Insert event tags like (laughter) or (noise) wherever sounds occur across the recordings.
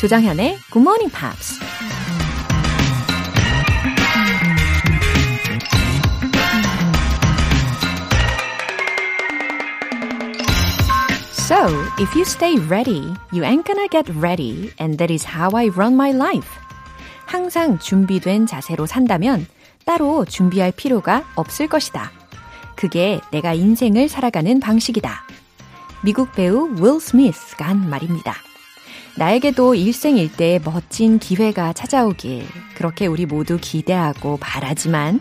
조장현의 Good Morning Pops. So, if you stay ready, you ain't gonna get ready, and that is how I run my life. 항상 준비된 자세로 산다면 따로 준비할 필요가 없을 것이다. 그게 내가 인생을 살아가는 방식이다. 미국 배우 윌 스미스가 한 말입니다. 나에게도 일생일대의 멋진 기회가 찾아오길 그렇게 우리 모두 기대하고 바라지만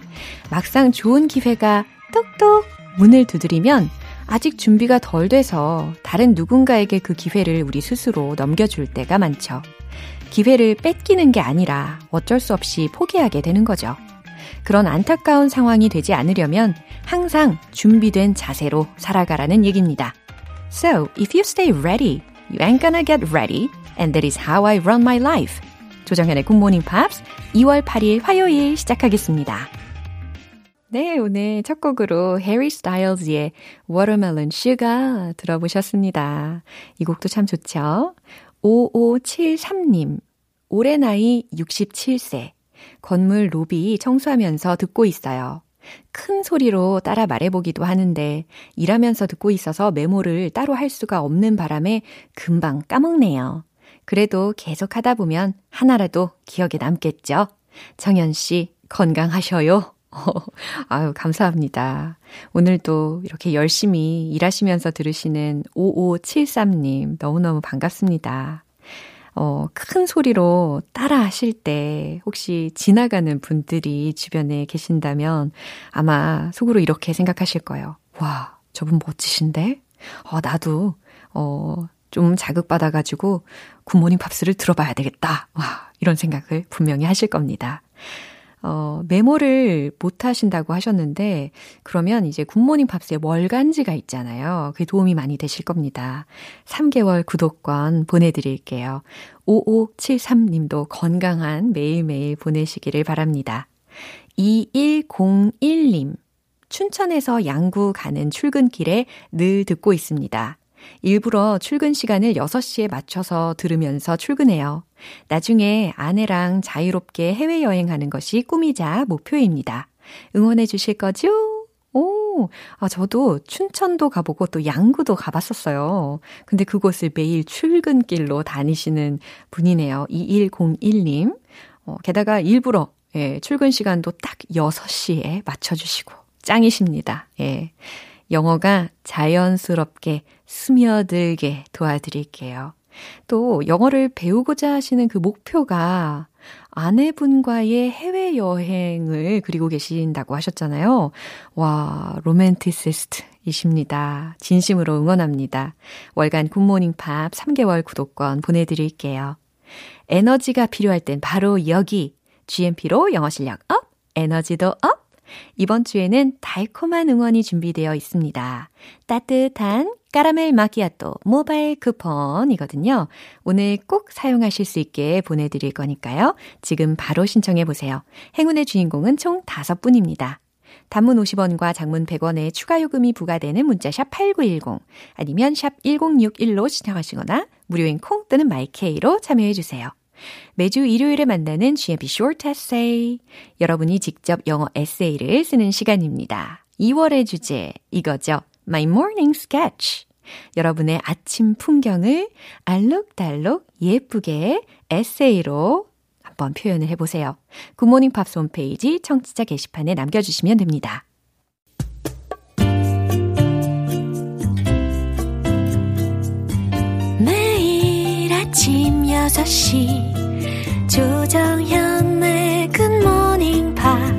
막상 좋은 기회가 뚝뚝 문을 두드리면 아직 준비가 덜 돼서 다른 누군가에게 그 기회를 우리 스스로 넘겨줄 때가 많죠. 기회를 뺏기는 게 아니라 어쩔 수 없이 포기하게 되는 거죠. 그런 안타까운 상황이 되지 않으려면 항상 준비된 자세로 살아가라는 얘기입니다. So, if you stay ready, you ain't gonna get ready, and that is how I run my life. 조정현의 굿모닝 팝스 2월 8일 화요일 시작하겠습니다. 네, 오늘 첫 곡으로 해리 스타일즈의 Watermelon Sugar 들어보셨습니다. 이 곡도 참 좋죠? 5573님, 올해 나이 67세, 건물 로비 청소하면서 듣고 있어요. 큰 소리로 따라 말해보기도 하는데 일하면서 듣고 있어서 메모를 따로 할 수가 없는 바람에 금방 까먹네요. 그래도 계속 하다 보면 하나라도 기억에 남겠죠? 정현 씨, 건강하셔요. (laughs) 아유, 감사합니다. 오늘도 이렇게 열심히 일하시면서 들으시는 5573님, 너무너무 반갑습니다. 어, 큰 소리로 따라 하실 때 혹시 지나가는 분들이 주변에 계신다면 아마 속으로 이렇게 생각하실 거예요. 와, 저분 멋지신데? 어, 나도, 어, 좀 자극받아가지고 굿모닝 팝스를 들어봐야 되겠다. 와, 이런 생각을 분명히 하실 겁니다. 어, 메모를 못 하신다고 하셨는데, 그러면 이제 굿모닝 팝스의 월간지가 있잖아요. 그게 도움이 많이 되실 겁니다. 3개월 구독권 보내드릴게요. 5573님도 건강한 매일매일 보내시기를 바랍니다. 2101님, 춘천에서 양구 가는 출근길에 늘 듣고 있습니다. 일부러 출근 시간을 6시에 맞춰서 들으면서 출근해요. 나중에 아내랑 자유롭게 해외여행하는 것이 꿈이자 목표입니다. 응원해 주실 거죠? 오, 아, 저도 춘천도 가보고 또 양구도 가봤었어요. 근데 그곳을 매일 출근길로 다니시는 분이네요. 2101님. 어, 게다가 일부러, 예, 출근 시간도 딱 6시에 맞춰주시고, 짱이십니다. 예. 영어가 자연스럽게 스며들게 도와드릴게요. 또 영어를 배우고자 하시는 그 목표가 아내분과의 해외여행을 그리고 계신다고 하셨잖아요. 와, 로맨티시스트이십니다. 진심으로 응원합니다. 월간 굿모닝 팝 3개월 구독권 보내드릴게요. 에너지가 필요할 땐 바로 여기. GMP로 영어 실력 up, 에너지도 up! 이번 주에는 달콤한 응원이 준비되어 있습니다. 따뜻한 까라멜 마키아또 모바일 쿠폰이거든요. 오늘 꼭 사용하실 수 있게 보내드릴 거니까요. 지금 바로 신청해 보세요. 행운의 주인공은 총 5분입니다. 단문 50원과 장문 100원의 추가 요금이 부과되는 문자 샵 8910 아니면 샵 1061로 신청하시거나 무료인 콩 또는 마이케이로 참여해 주세요. 매주 일요일에 만나는 GMP Short Essay. 여러분이 직접 영어 에세이를 쓰는 시간입니다. 2월의 주제, 이거죠. My Morning Sketch. 여러분의 아침 풍경을 알록달록 예쁘게 에세이로 한번 표현을 해보세요. 굿모닝 팝스 홈페이지 청취자 게시판에 남겨주시면 됩니다. 매일 아침 6시 조정현의 굿모닝 팝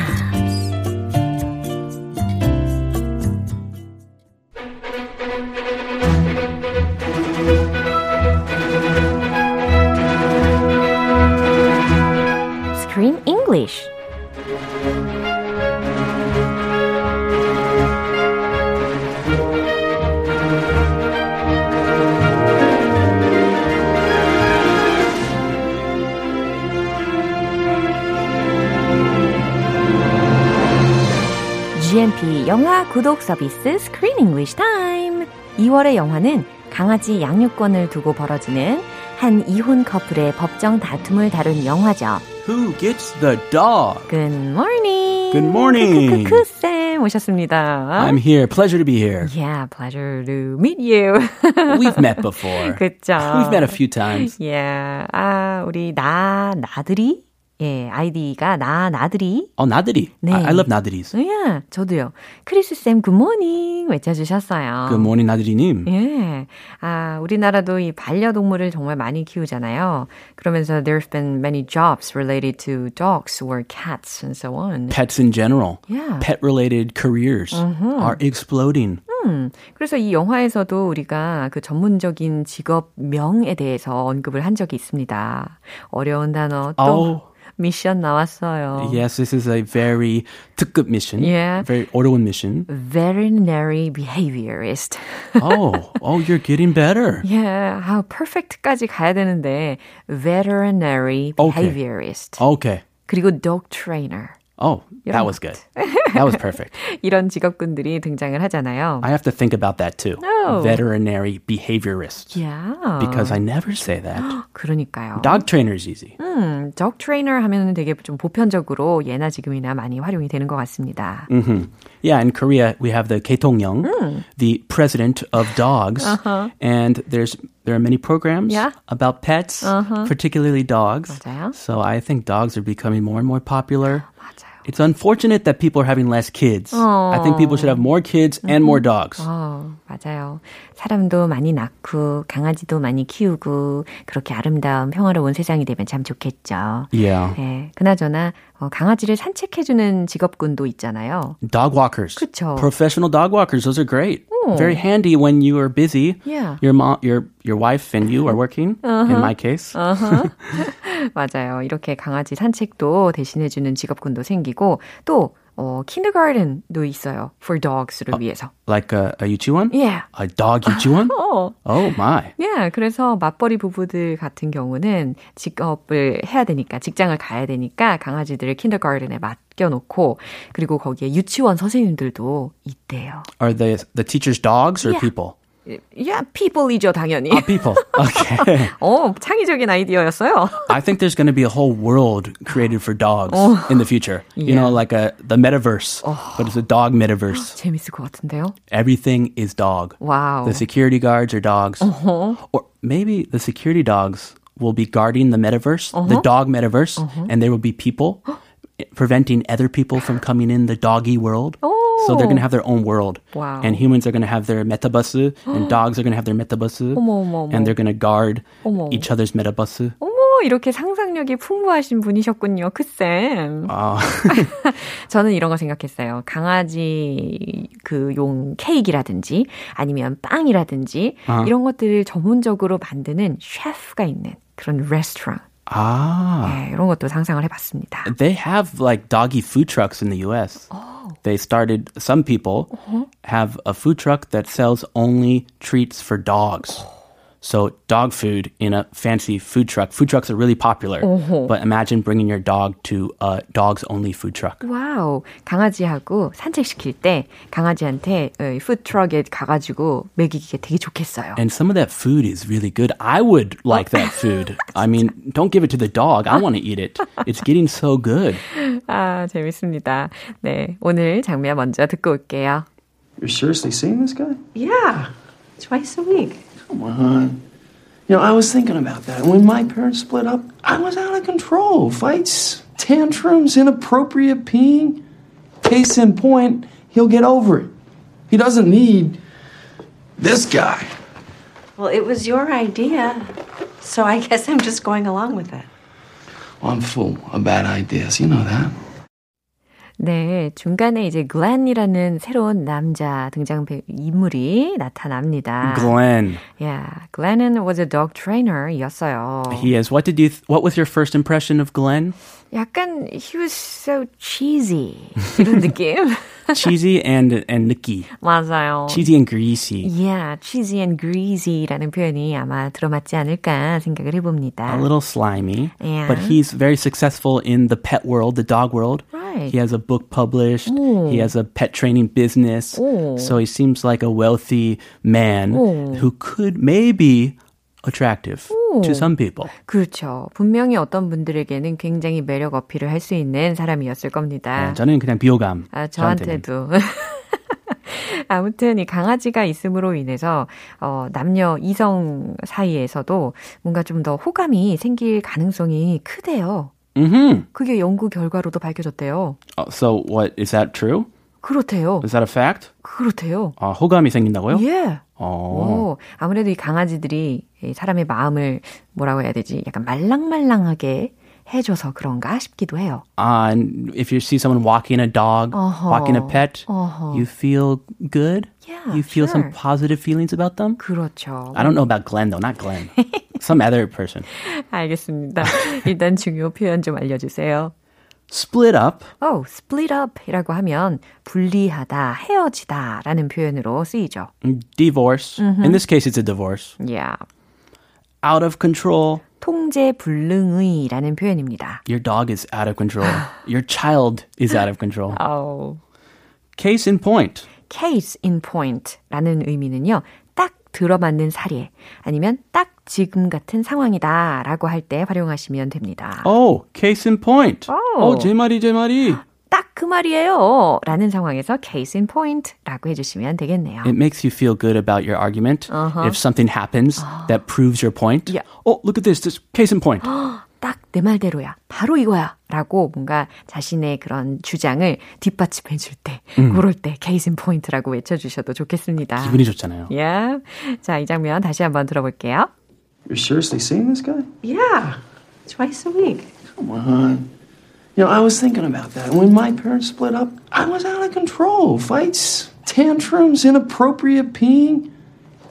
영화 구독 서비스 Screen English Time. 2월의 영화는 강아지 양육권을 두고 벌어지는 한 이혼 커플의 법정 다툼을 다룬 영화죠. Who gets the dog? Good morning. Good morning. 크크크크 쌤 오셨습니다. I'm here. Pleasure to be here. Yeah, pleasure to meet you. We've met before. 그쵸. We've met a few times. Yeah. 아, 우리 나, 나들이? 예, 아이디가 나, 나들이. Oh, 나들이. 네. I, I love 나들이s. 예, 저도요. 크리스 쌤 good morning 외쳐 주셨어요. Good morning, 나들이 님. 예. 아, 우리나라도 이 반려동물을 정말 많이 키우잖아요. 그러면서 there's been many jobs related to dogs or cats and so on. Pets in general. Yeah. Pet-related careers are exploding. 음, 그래서 이 영화에서도 우리가 그 전문적인 직업명에 대해서 언급을 한 적이 있습니다. 어려운 단어 또 Oh. 미션 나왔어요. Yes, this is a very 특급 mission. Yeah. Very 어려운 mission. Veterinary behaviorist. (laughs) Oh, oh, you're getting better. yeah, 아, perfect까지 가야 되는데 veterinary Okay. behaviorist. Okay. 그리고 dog trainer. Oh, that was good. That was perfect. (laughs) 이런 직업군들이 등장을 하잖아요. I have to think about that too. Oh. Veterinary behaviorist. yeah. Because I never say that. (gasps) 그러니까요. Dog trainer is easy. 음, dog trainer 하면은 되게 좀 보편적으로 예나 지금이나 많이 활용이 되는 것 같습니다. Yeah, in Korea we have the Ketongyong, the president of dogs, and there's there are many programs Yeah. about pets, particularly dogs. 맞아요. So I think dogs are becoming more and more popular. 맞아요. It's unfortunate that people are having less kids. I think people should have more kids and more dogs. 어, 맞아요. 사람도 많이 낳고 강아지도 많이 키우고 그렇게 아름다운 평화로운 세상이 되면 참 좋겠죠. Yeah. 네, 그나저나 어, 강아지를 산책해주는 직업군도 있잖아요. Dog walkers. 그쵸. Professional dog walkers. Those are great. Very handy when you are busy. Yeah. Your mom, your your wife and you are working. In my case. 맞아요. 이렇게 강아지 산책도 대신해주는 직업군도 생기고 또 어, kindergarten도 있어요. for dogs를 위해서. Like a, a 유치원? Yeah. A dog 유치원? (laughs) 어, oh my. 예, 그래서 맞벌이 부부들 같은 경우는 직업을 해야 되니까, 직장을 가야 되니까 강아지들을 킨더가든에 맡겨놓고, 그리고 거기에 유치원 선생님들도 있대요. Are they the teachers dogs or Yeah. people? Yeah, people이죠, 당연히. Ah, people. Okay. (laughs) 어, 창의적인 아이디어였어요. I think there's going to be a whole world created for dogs in the future. You Yeah. know, like a the metaverse, but it's a dog metaverse. (gasps) 재밌을 것 같은데요? Everything is dog. 와우. The security guards are dogs. Or maybe the security dogs will be guarding the metaverse, the dog metaverse, and there will be people (gasps) preventing other people from coming in the doggy world. So they're going to have their own world. Wow. And humans are going to have their metabus, and dogs are going to have their metabus, 어머, 어머, 어머. and they're going to guard each other's metabus. 어머, 이렇게 상상력이 풍부하신 분이셨군요, 크쌤. Uh, 저는 이런 거 생각했어요. 강아지 그 용 케이크라든지 아니면 빵이라든지 아. 이런 것들을 전문적으로 만드는 셰프가 있는 그런 레스토랑. ah. 네, 이런 것도 상상을 해봤습니다. They have like doggy food trucks in the US. They started, some people have a food truck that sells only treats for dogs. So, dog food in a fancy food truck. Food trucks are really popular. But imagine bringing your dog to a dogs only food truck. 와우, 강아지하고 산책시킬 때 강아지한테 어, 푸드트럭에 가가지고 먹이기가 되게 좋겠어요. And some of that food is really good. I would like that food. (laughs) I mean, don't give it to the dog. I want to eat it. It's getting so good. (laughs) 아, 재밌습니다. 네, 오늘 장면 먼저 듣고 올게요. You're seriously seeing this guy? Yeah, twice a week. Come on. You know, I was thinking about that. When my parents split up, I was out of control. Fights, tantrums, inappropriate peeing. Case in point, he'll get over it. He doesn't need this guy. Well, it was your idea, so I guess I'm just going along with it. Well, I'm full of bad ideas. You know that. 네, 중간에 이제 글렌이라는 새로운 남자 등장 배- 인물이 나타납니다. Glenn. Yeah, Glen은 was a dog trainer이었어요. He is. What did you, what was your first impression of Glenn? 약간 he was so cheesy 이런 느낌. (laughs) cheesy and and nicky. 맞아요. cheesy and greasy. Yeah, cheesy and greasy라는 표현이 아마 들어맞지 않을까 생각을 해봅니다. A little slimy. Yeah. But he's very successful in the pet world, the dog world. Right. He has a book published. He has a pet training business. Oh. So he seems like a wealthy man Oh. who could maybe attractive to some people. 그렇죠. 분명히 어떤 분들에게는 굉장히 매력 어필을 할 수 있는 사람이었을 겁니다. 네, 저는 그냥 비호감. 아, 저한테는. 저한테도. (laughs) 아무튼 이 강아지가 있음으로 인해서 어, 남녀 이성 사이에서도 뭔가 좀 더 호감이 생길 가능성이 크대요. Mm-hmm. 그게 연구 결과로도 밝혀졌대요. Oh, so what is that true? 그렇대요. Is that a fact? 그렇대요. 아, 호감이 생긴다고요? 예. 어. 오, 아무래도 이 강아지들이 이 사람의 마음을 뭐라고 해야 되지? 약간 말랑말랑하게 해줘서 그런가 싶기도 해요. Uh, and if you see someone walking a dog, Uh-huh. walking a pet, Uh-huh. you feel good. Yeah, you feel sure. some positive feelings about them. 그렇죠. I don't know about Glenn though, not Glenn. some other person. 알겠습니다. 일단 중요 표현 좀 알려주세요. Split up. Oh, split up이라고 하면 분리하다, 헤어지다 라는 표현으로 쓰이죠. Divorce. In this case, it's a divorce. Yeah. Out of control. 통제 불능의라는 표현입니다. Your dog is out of control. (laughs) Your child is out of control. Oh. Case in point. case in point라는 의미는요. 딱 들어맞는 사례 아니면 딱 지금 같은 상황이다 라고 할 때 활용하시면 됩니다. Oh, case in point. Oh. Oh, 제 말이 제 말이. 딱그 말이에요 라는 상황에서 case in point라고 해주시면 되겠네요. It makes you feel good about your argument Uh-huh. if something happens that proves your point. Yeah. Oh, look at this. This case in point. 딱내 말대로야. 바로 이거야. 라고 뭔가 자신의 그런 주장을 뒷받침해 줄 때, 그럴 때 case in point라고 외쳐 주셔도 좋겠습니다. 기분이 좋잖아요. Yeah. 자, 이 장면 다시 한번 들어볼게요. You're seriously seeing this guy? Yeah, twice a week. Come on. You know, I was thinking about that. When my parents split up, I was out of control. Fights, tantrums, inappropriate peeing.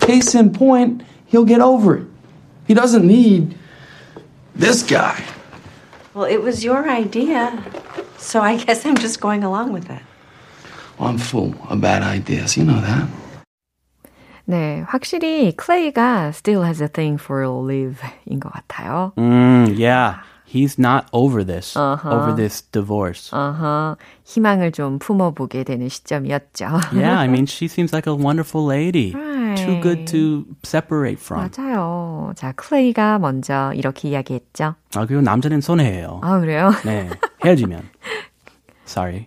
Case in point, he'll get over it. He doesn't need this guy. Well, it was your idea, so I guess I'm just going along with it. Well, I'm full of bad ideas. You know that. 네, 확실히 클레이가 still has a thing for Liv인 것 같아요. Mm, yeah. He's not over this, Uh-huh. over this divorce. 어허, 희망을 좀 품어보게 되는 시점이었죠. yeah, I mean, (laughs) she seems like a wonderful lady. Too good to separate from. 맞아요. 자, 클레이가 먼저 이렇게 이야기했죠. 아, 그리고 남자는 손해예요. 아, 그래요? (laughs) 네, 헤어지면. Sorry.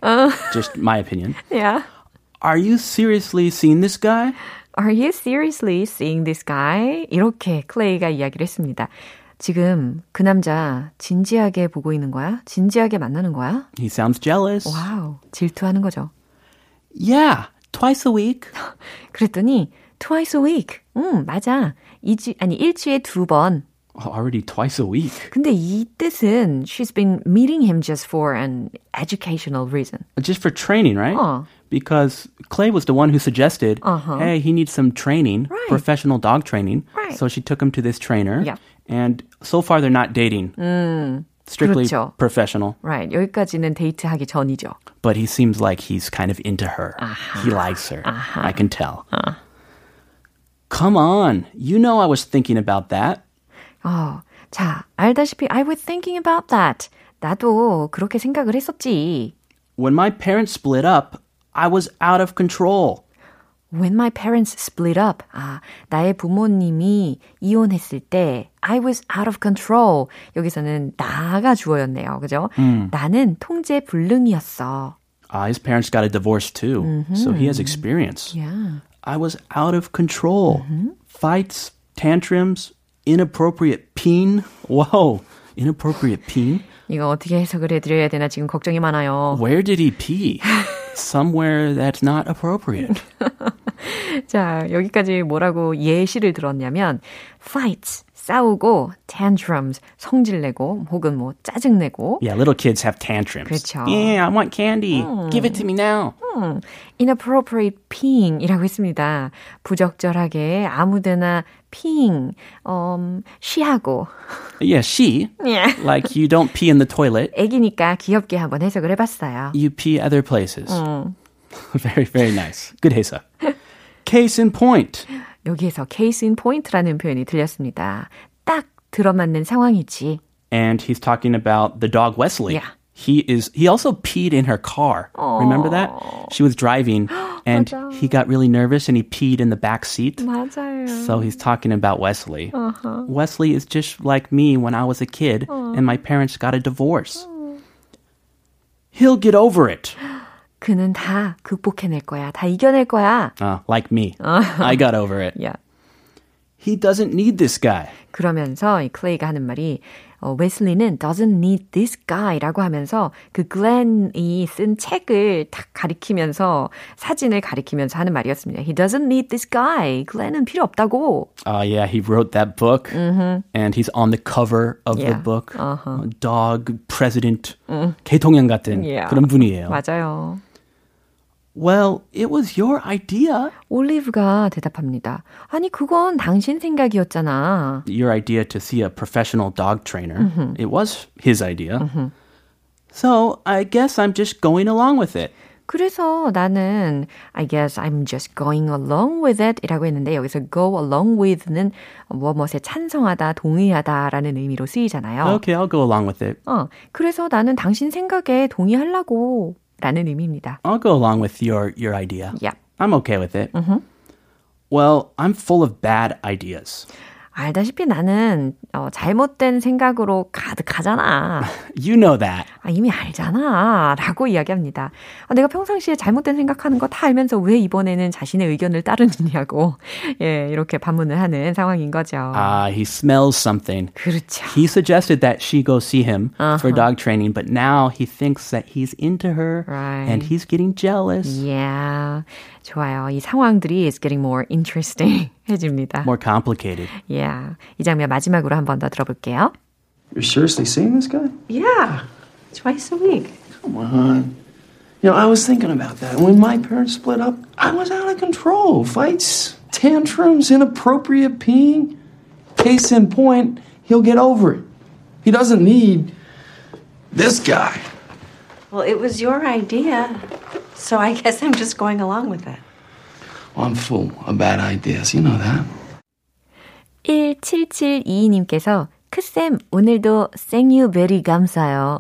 Just my opinion. yeah. Are you seriously seeing this guy? Are you seriously seeing this guy? 이렇게 클레이가 이야기를 했습니다. 지금 그 남자 진지하게 보고 있는 거야? 진지하게 만나는 거야? He sounds jealous. 와우, 질투하는 거죠. Yeah, twice a week. 그랬더니 twice a week. 음, 맞아. 이주 아니 일주일에 두 번. Oh, already twice a week. 근데 이 뜻은 she's been meeting him just for an educational reason. Just for training, right? Uh. Because Clay was the one who suggested, Uh-huh. hey, he needs some training, Right. professional dog training. Right. So she took him to this trainer. Yeah. And so far, they're not dating. Strictly 그렇죠. professional. Right. 여기까지는 데이트하기 전이죠. But he seems like he's kind of into her. He likes her. I can tell. Come on. You know I was thinking about that. 어, 자, 알다시피 I was thinking about that. 나도 그렇게 생각을 했었지. When my parents split up, I was out of control. When my parents split up. 아, 나의 부모님이 이혼했을 때 I was out of control. 여기서는 나가 주어였네요. 그죠? 나는 통제 불능이었어. Uh, his parents got a divorce too. So he has experience. Yeah. I was out of control. Fights, tantrums, inappropriate peen. Whoa, inappropriate peen? 이거 어떻게 해석을 해드려야 되나 지금 걱정이 많아요. Where did he pee? Somewhere that's not appropriate. 자, 여기까지 뭐라고 예시를 들었냐면 fights, 싸우고 tantrums, 성질내고 혹은 뭐 짜증내고 Yeah, little kids have tantrums. 그렇죠. Yeah, I want candy. Give it to me now. inappropriate peeing이라고 했습니다. 부적절하게 아무데나 peeing, um, 쉬하고. Yeah, she. Yeah. Like you don't pee in the toilet. 애기니까 귀엽게 한번 해석을 해봤어요. You pee other places. 음. (laughs) very, very nice. Good 해석. Case in point. 여기에서 case in point라는 표현이 들렸습니다. 딱 들어맞는 상황이지. And he's talking about the dog Wesley. Yeah. He is he also peed in her car. Remember that? She was driving (gasps) and 맞아. he got really nervous and he peed in the back seat. 맞아요. So he's talking about Wesley. Wesley is just like me when I was a kid and my parents got a divorce. He'll get over it. (gasps) 그는 다 극복해낼 거야. 다 이겨낼 거야. Uh, like me. (laughs) I got over it. Yeah. He doesn't need this guy. 그러면서 이 클레이가 하는 말이 어, 웨슬리는 doesn't need this guy라고 하면서 그 글렌이 쓴 책을 딱 가리키면서 사진을 가리키면서 하는 말이었습니다. He doesn't need this guy. 글렌은 필요 없다고. Uh, yeah, he wrote that book, and he's on the cover of the Yeah. book. Uh-huh. Uh, Dog President, 대통령 같은 Yeah. 그런 분이에요. 맞아요. Well, it was your idea. 올리브가 대답합니다. 아니 그건 당신 생각이었잖아. Your idea to see a professional dog trainer. It was his idea. So I guess I'm just going along with it. 그래서 나는 I guess I'm just going along with it 이라고 했는데 여기서 go along with는 무엇에 찬성하다, 동의하다라는 의미로 쓰이잖아요. Okay, I'll go along with it. 어, 그래서 나는 당신 생각에 동의하려고 라는 의미입니다. I'll go along with your your idea. Yeah. I'm okay with it. Well, I'm full of bad ideas. 알다시피 나는 어, 잘못된 생각으로 가득하잖아. You know that. 아, 이미 알잖아. 라고 이야기합니다. 아, 내가 평상시에 잘못된 생각하는 거 다 알면서 왜 이번에는 자신의 의견을 따르느냐고. 예, 이렇게 반문을 하는 상황인 거죠. Ah, he smells something. 그렇죠. He suggested that she go see him for dog training, but now he thinks that he's into her Right. and he's getting jealous. Yeah. 좋아요. 이 상황들이 is getting more interesting (laughs) 해집니다. More complicated. Yeah. 이 장면 마지막으로 한 번 더 들어볼게요. You're seriously seeing this guy? Yeah, twice a week. Come on. You know, I was thinking about that. When my parents split up, I was out of control. Fights, tantrums, inappropriate peeing. Case in point, he'll get over it. He doesn't need this guy. Well, it was your idea, So I guess I'm just going along with it. I'm full of bad ideas. You know that. 1772님께서 크쌤 오늘도 생유 베리 감사요.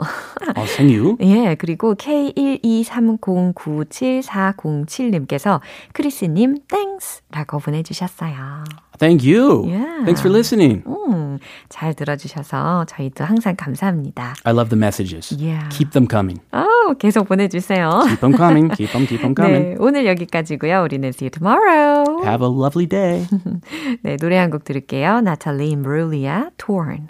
Oh, 생유? 예, 그리고 K123097407님께서 크리스님 땡스 라고 보내주셨어요. Thank you. Yeah. Thanks for listening. 음, 잘 들어주셔서 저희도 항상 감사합니다. I love the messages. Yeah. Keep them coming. 아, 계속 보내주세요. Keep them coming. Keep them, keep them coming. 네, 오늘 여기까지고요. 우리는 see you tomorrow. Have a lovely day. 네, 노래 한 곡 들을게요. 나탈리 임브룰리아, Torn.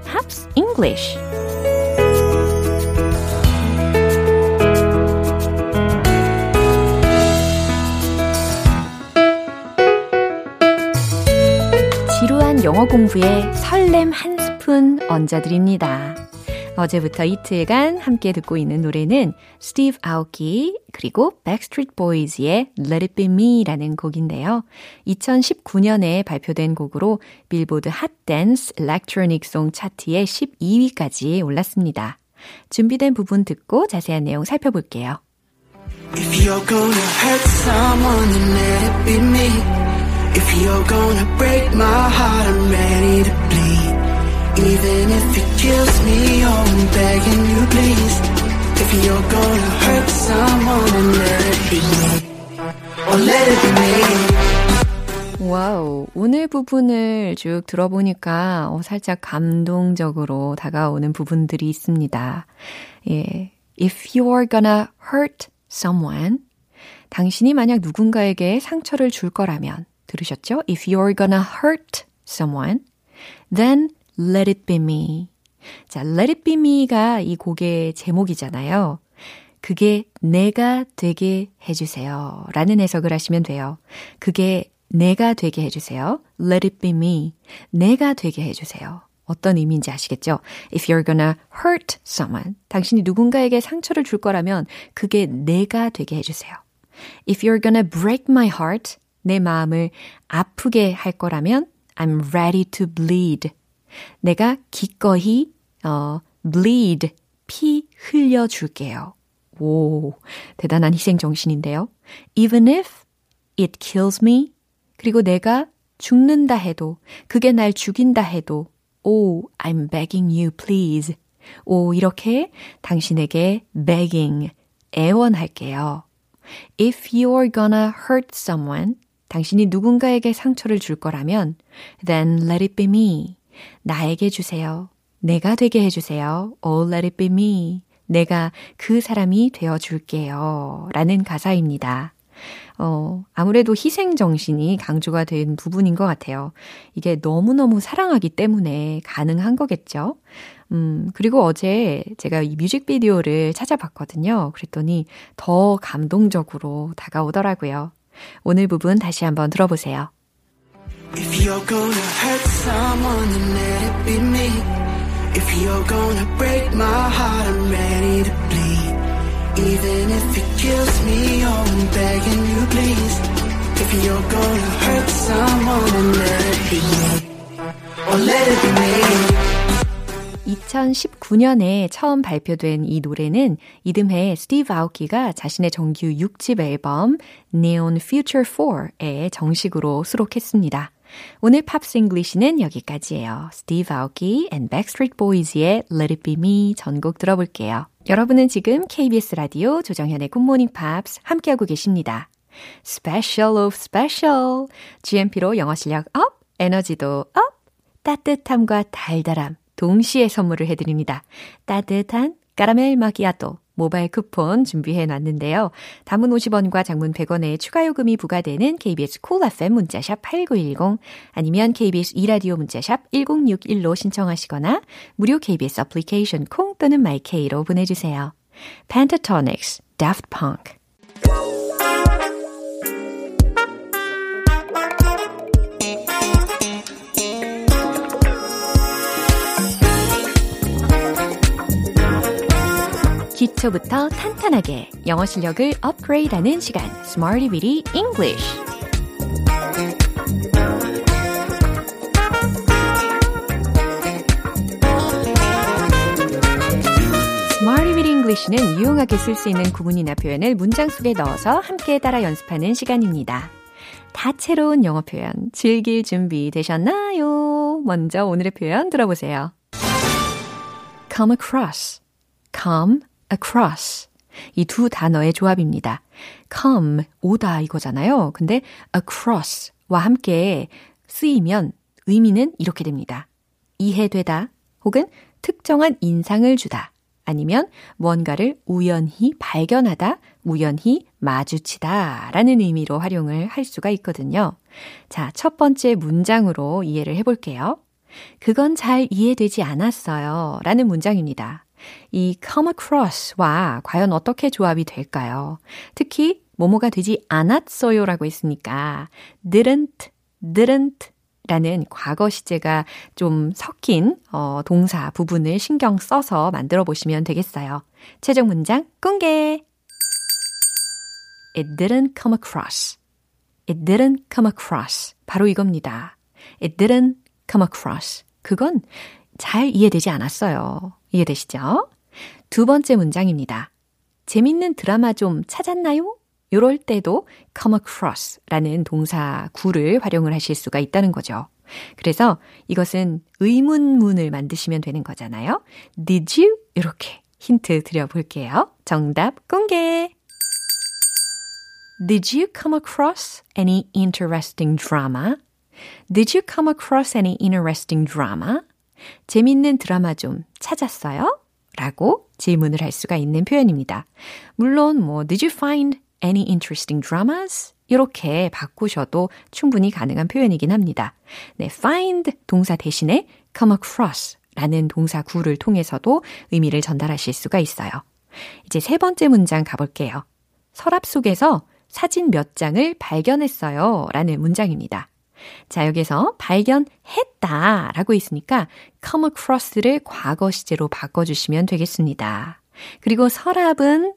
English 지루한 영어 공부에 설렘 한 스푼 얹어드립니다. 어제부터 이틀간 함께 듣고 있는 노래는 스티브 아오키 그리고 Backstreet Boys의 Let It Be Me라는 곡인데요. 2019년에 발표된 곡으로 빌보드 핫 댄스 일렉트로닉 송 차트에 12위까지 올랐습니다. 준비된 부분 듣고 자세한 내용 살펴볼게요. If you're gonna hurt someone, then let it be me. If you're gonna break my heart, I'm ready to bleed. Even if it kills me, oh, I'm begging you, please. If you're gonna hurt someone, then let it be me. Or let it be me. 와우, 오늘 부분을 쭉 들어보니까 어, 살짝 감동적으로 다가오는 부분들이 있습니다. 예. If you're gonna hurt someone, 당신이 만약 누군가에게 상처를 줄 거라면, 들으셨죠? If you're gonna hurt someone, then let it be me. 자, let it be me가 이 곡의 제목이잖아요. 그게 내가 되게 해주세요. 라는 해석을 하시면 돼요. 그게 내가 되게 해주세요. Let it be me. 내가 되게 해주세요. 어떤 의미인지 아시겠죠? If you're gonna hurt someone, 당신이 누군가에게 상처를 줄 거라면 그게 내가 되게 해주세요. If you're gonna break my heart, 내 마음을 아프게 할 거라면 I'm ready to bleed. 내가 기꺼이 어, bleed, 피 흘려 줄게요. 오, 대단한 희생 정신인데요. Even if it kills me. 그리고 내가 죽는다 해도, 그게 날 죽인다 해도, 오, I'm begging you, please. 오, 이렇게 당신에게 begging, 애원할게요. If you're gonna hurt someone, 당신이 누군가에게 상처를 줄 거라면, then let it be me. 나에게 주세요. 내가 되게 해주세요. Oh, let it be me. 내가 그 사람이 되어 줄게요. 라는 가사입니다. 어, 아무래도 희생 정신이 강조가 된 부분인 것 같아요. 이게 너무너무 사랑하기 때문에 가능한 거겠죠? 음, 그리고 어제 제가 이 뮤직비디오를 찾아봤거든요. 그랬더니 더 감동적으로 다가오더라고요. 오늘 부분 다시 한번 들어보세요. If you're gonna hurt someone, then let it be me. If you're gonna break my heart, I'm ready to bleed. Even if it kills me, oh, I'm begging you, please. If you're gonna hurt someone, then let it be me. Or let it be me. 2019년에 처음 발표된 이 노래는 이듬해 스티브 아오키가 자신의 정규 6집 앨범 Neon Future 4에 정식으로 수록했습니다. 오늘 Pops English는 여기까지예요. 스티브 아오키 and Backstreet Boys의 Let It Be Me 전곡 들어볼게요. 여러분은 지금 KBS 라디오 조정현의 굿모닝 팝스 함께하고 계십니다. Special of Special GMP로 영어 실력 up, 에너지도 up, 따뜻함과 달달함 동시에 선물을 해드립니다. 따뜻한 까라멜 마키아토 모바일 쿠폰 준비해 놨는데요. 단문 50원과 장문 100원의 추가 요금이 부과되는 KBS Cool FM 문자샵 8910 아니면 KBS 2라디오 문자샵 1061로 신청하시거나 무료 KBS 애플리케이션 콩 또는 마이 K로 보내주세요. Pentatonix, Daft Punk 기초부터 탄탄하게 영어 실력을 업그레이드하는 시간 Smarty Weedy English Smarty Weedy English는 유용하게 쓸 수 있는 구문이나 표현을 문장 속에 넣어서 함께 따라 연습하는 시간입니다. 다채로운 영어 표현 즐길 준비 되셨나요? 먼저 오늘의 표현 들어보세요. come across, come across. 이 두 단어의 조합입니다. come, 오다 이거잖아요. 근데 across와 함께 쓰이면 의미는 이렇게 됩니다. 이해되다 혹은 특정한 인상을 주다 아니면 뭔가를 우연히 발견하다, 우연히 마주치다 라는 의미로 활용을 할 수가 있거든요. 자, 첫 번째 문장으로 이해를 해볼게요. 그건 잘 이해되지 않았어요 라는 문장입니다. 이 come across와 과연 어떻게 조합이 될까요? 특히 뭐뭐가 되지 않았어요 라고 했으니까 didn't, didn't 라는 과거 시제가 좀 섞인 어, 동사 부분을 신경 써서 만들어 보시면 되겠어요. 최종 문장 공개! It didn't come across. It didn't come across. 바로 이겁니다. It didn't come across. 그건 잘 이해되지 않았어요. 이해되시죠? 두 번째 문장입니다. 재밌는 드라마 좀 찾았나요? 이럴 때도 come across 라는 동사 구를 활용을 하실 수가 있다는 거죠. 그래서 이것은 의문문을 만드시면 되는 거잖아요. Did you? 이렇게 힌트 드려볼게요. 정답 공개! Did you come across any interesting drama? Did you come across any interesting drama? 재밌는 드라마 좀 찾았어요? 라고 질문을 할 수가 있는 표현입니다. 물론 뭐 Did you find any interesting dramas? 이렇게 바꾸셔도 충분히 가능한 표현이긴 합니다. 네, find 동사 대신에 come across 라는 동사 구를 통해서도 의미를 전달하실 수가 있어요. 이제 세 번째 문장 가볼게요. 서랍 속에서 사진 몇 장을 발견했어요. 라는 문장입니다. 자, 여기서 발견했다 라고 있으니까 come across를 과거 시제로 바꿔주시면 되겠습니다. 그리고 서랍은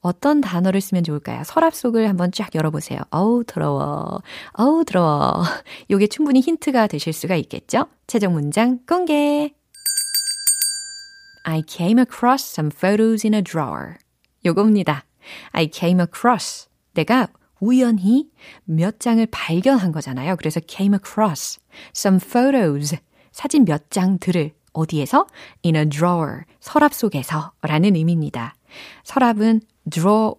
어떤 단어를 쓰면 좋을까요? 서랍 속을 한번 쫙 열어보세요. 어우, 더러워. 어우, 더러워. (laughs) 요게 충분히 힌트가 되실 수가 있겠죠? 최종 문장 공개. I came across some photos in a drawer. 요겁니다. I came across. 내가 우연히 몇 장을 발견한 거잖아요. 그래서 came across some photos. 사진 몇 장들을 어디에서? in a drawer. 서랍 속에서 라는 의미입니다. 서랍은 drawer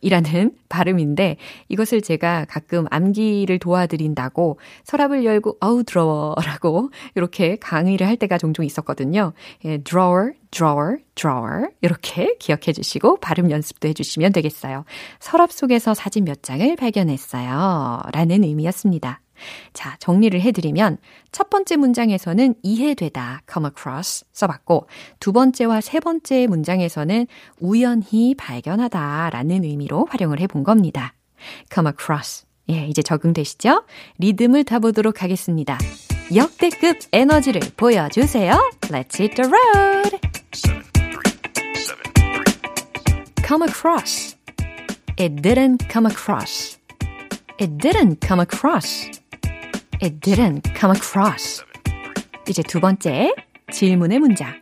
이라는 (laughs) 발음인데 이것을 제가 가끔 암기를 도와드린다고 서랍을 열고 어우 드러워라고 (laughs) 이렇게 강의를 할 때가 종종 있었거든요. 예, drawer, drawer, drawer 이렇게 기억해 주시고 발음 연습도 해 주시면 되겠어요. 서랍 속에서 사진 몇 장을 발견했어요. 라는 의미였습니다. 자, 정리를 해드리면 첫 번째 문장에서는 이해되다, come across 써봤고 두 번째와 세 번째 문장에서는 우연히 발견하다 라는 의미로 활용을 해본 겁니다. come across. 예, 이제 적응되시죠? 리듬을 타보도록 하겠습니다. 역대급 에너지를 보여주세요. Let's hit the road. come across. It didn't come across. It didn't come across. It didn't come across. 이제 두 번째 질문의 문장.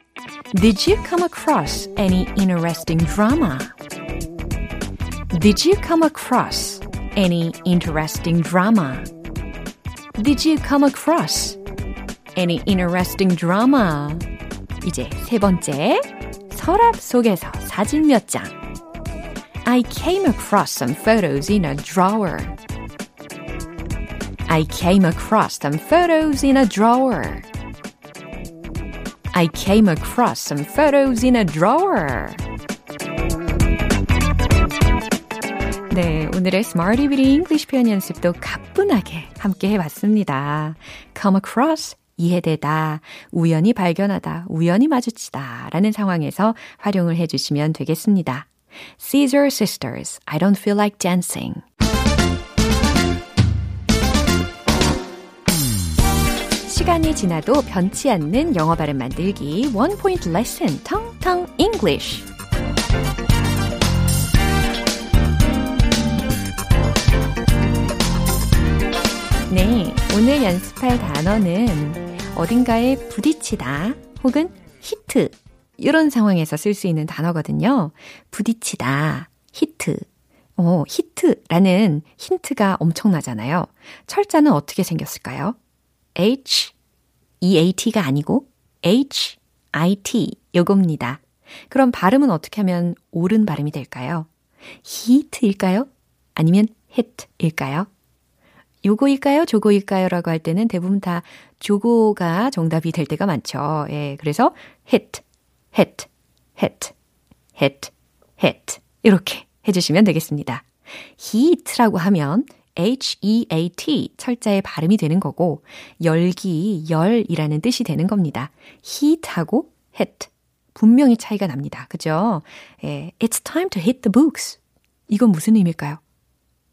Did you come across any interesting drama? Did you come across any interesting drama? Did you come across any interesting drama? 이제 세 번째 서랍 속에서 사진 몇 장. I came across some photos in a drawer. I came across some photos in a drawer. I came across some photos in a drawer. 네, 오늘의 Smarty Beauty English 표현 연습도 가뿐하게 함께 해봤습니다. Come across, 이해되다, 우연히 발견하다, 우연히 마주치다 라는 상황에서 활용을 해주시면 되겠습니다. Caesar Sisters, I don't feel like dancing. 시간이 지나도 변치 않는 영어 발음 만들기 원 포인트 레슨 텅텅 English. 네, 오늘 연습할 단어는 어딘가에 부딪히다 혹은 히트 이런 상황에서 쓸 수 있는 단어거든요. 부딪히다, 히트. 어, hit이라는 힌트가 엄청나잖아요. 철자는 어떻게 생겼을까요? H, EAT가 아니고 H, IT 요겁니다. 그럼 발음은 어떻게 하면 옳은 발음이 될까요? 히트일까요? 아니면 hit일까요? 요거일까요? 조거일까요? 라고 할 때는 대부분 다 조거가 정답이 될 때가 많죠. 예, 그래서 hit, hit, hit, hit, hit 이렇게 해주시면 되겠습니다. heat라고 하면 H-E-A-T 철자의 발음이 되는 거고 열기, 열이라는 뜻이 되는 겁니다. heat하고 hit 분명히 차이가 납니다. 그죠? 예, It's time to hit the books. 이건 무슨 의미일까요?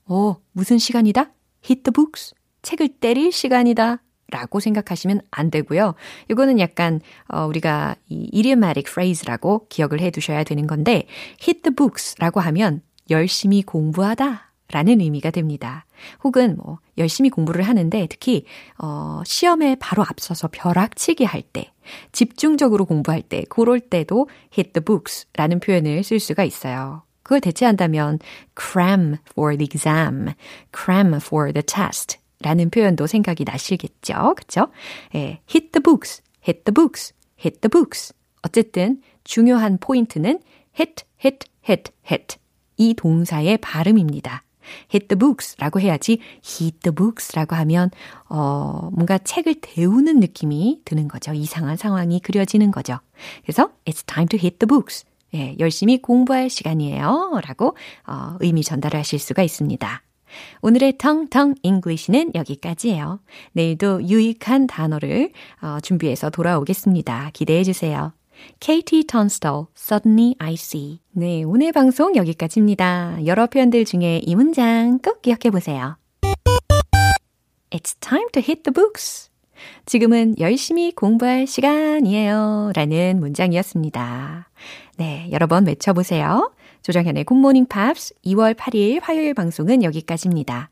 어, 무슨 시간이다? hit the books. 책을 때릴 시간이다. 라고 생각하시면 안 되고요. 이거는 약간 어, 우리가 이 idiomatic phrase라고 기억을 해 두셔야 되는 건데 hit the books라고 하면 열심히 공부하다 라는 의미가 됩니다. 혹은 뭐 열심히 공부를 하는데 특히 어 시험에 바로 앞서서 벼락치기 할 때, 집중적으로 공부할 때, 그럴 때도 hit the books라는 표현을 쓸 수가 있어요. 그걸 대체한다면 cram for the exam, cram for the test 라는 표현도 생각이 나시겠죠? 그쵸? 예, hit the books, hit the books, hit the books. 어쨌든 중요한 포인트는 hit, hit, hit, hit. 이 동사의 발음입니다. Hit the books라고 해야지 hit the books라고 하면 어 뭔가 책을 데우는 느낌이 드는 거죠. 이상한 상황이 그려지는 거죠. 그래서 it's time to hit the books. 예, 열심히 공부할 시간이에요. 라고 어, 의미 전달을 하실 수가 있습니다. 오늘의 텅텅 English는 여기까지예요. 내일도 유익한 단어를 어, 준비해서 돌아오겠습니다. 기대해 주세요. KT Tunstall, Suddenly I See. 네, 오늘 방송 여기까지입니다. 여러 표현들 중에 이 문장 꼭 기억해 보세요. It's time to hit the books. 지금은 열심히 공부할 시간이에요. 라는 문장이었습니다. 네, 여러 번 외쳐보세요. 조정현의 굿모닝 팝스 2월 8일 화요일 방송은 여기까지입니다.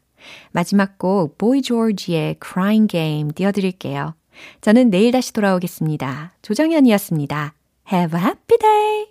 마지막 곡 보이 조지의 Crying Game 띄워드릴게요. 저는 내일 다시 돌아오겠습니다. 조정현이었습니다. Have a happy day!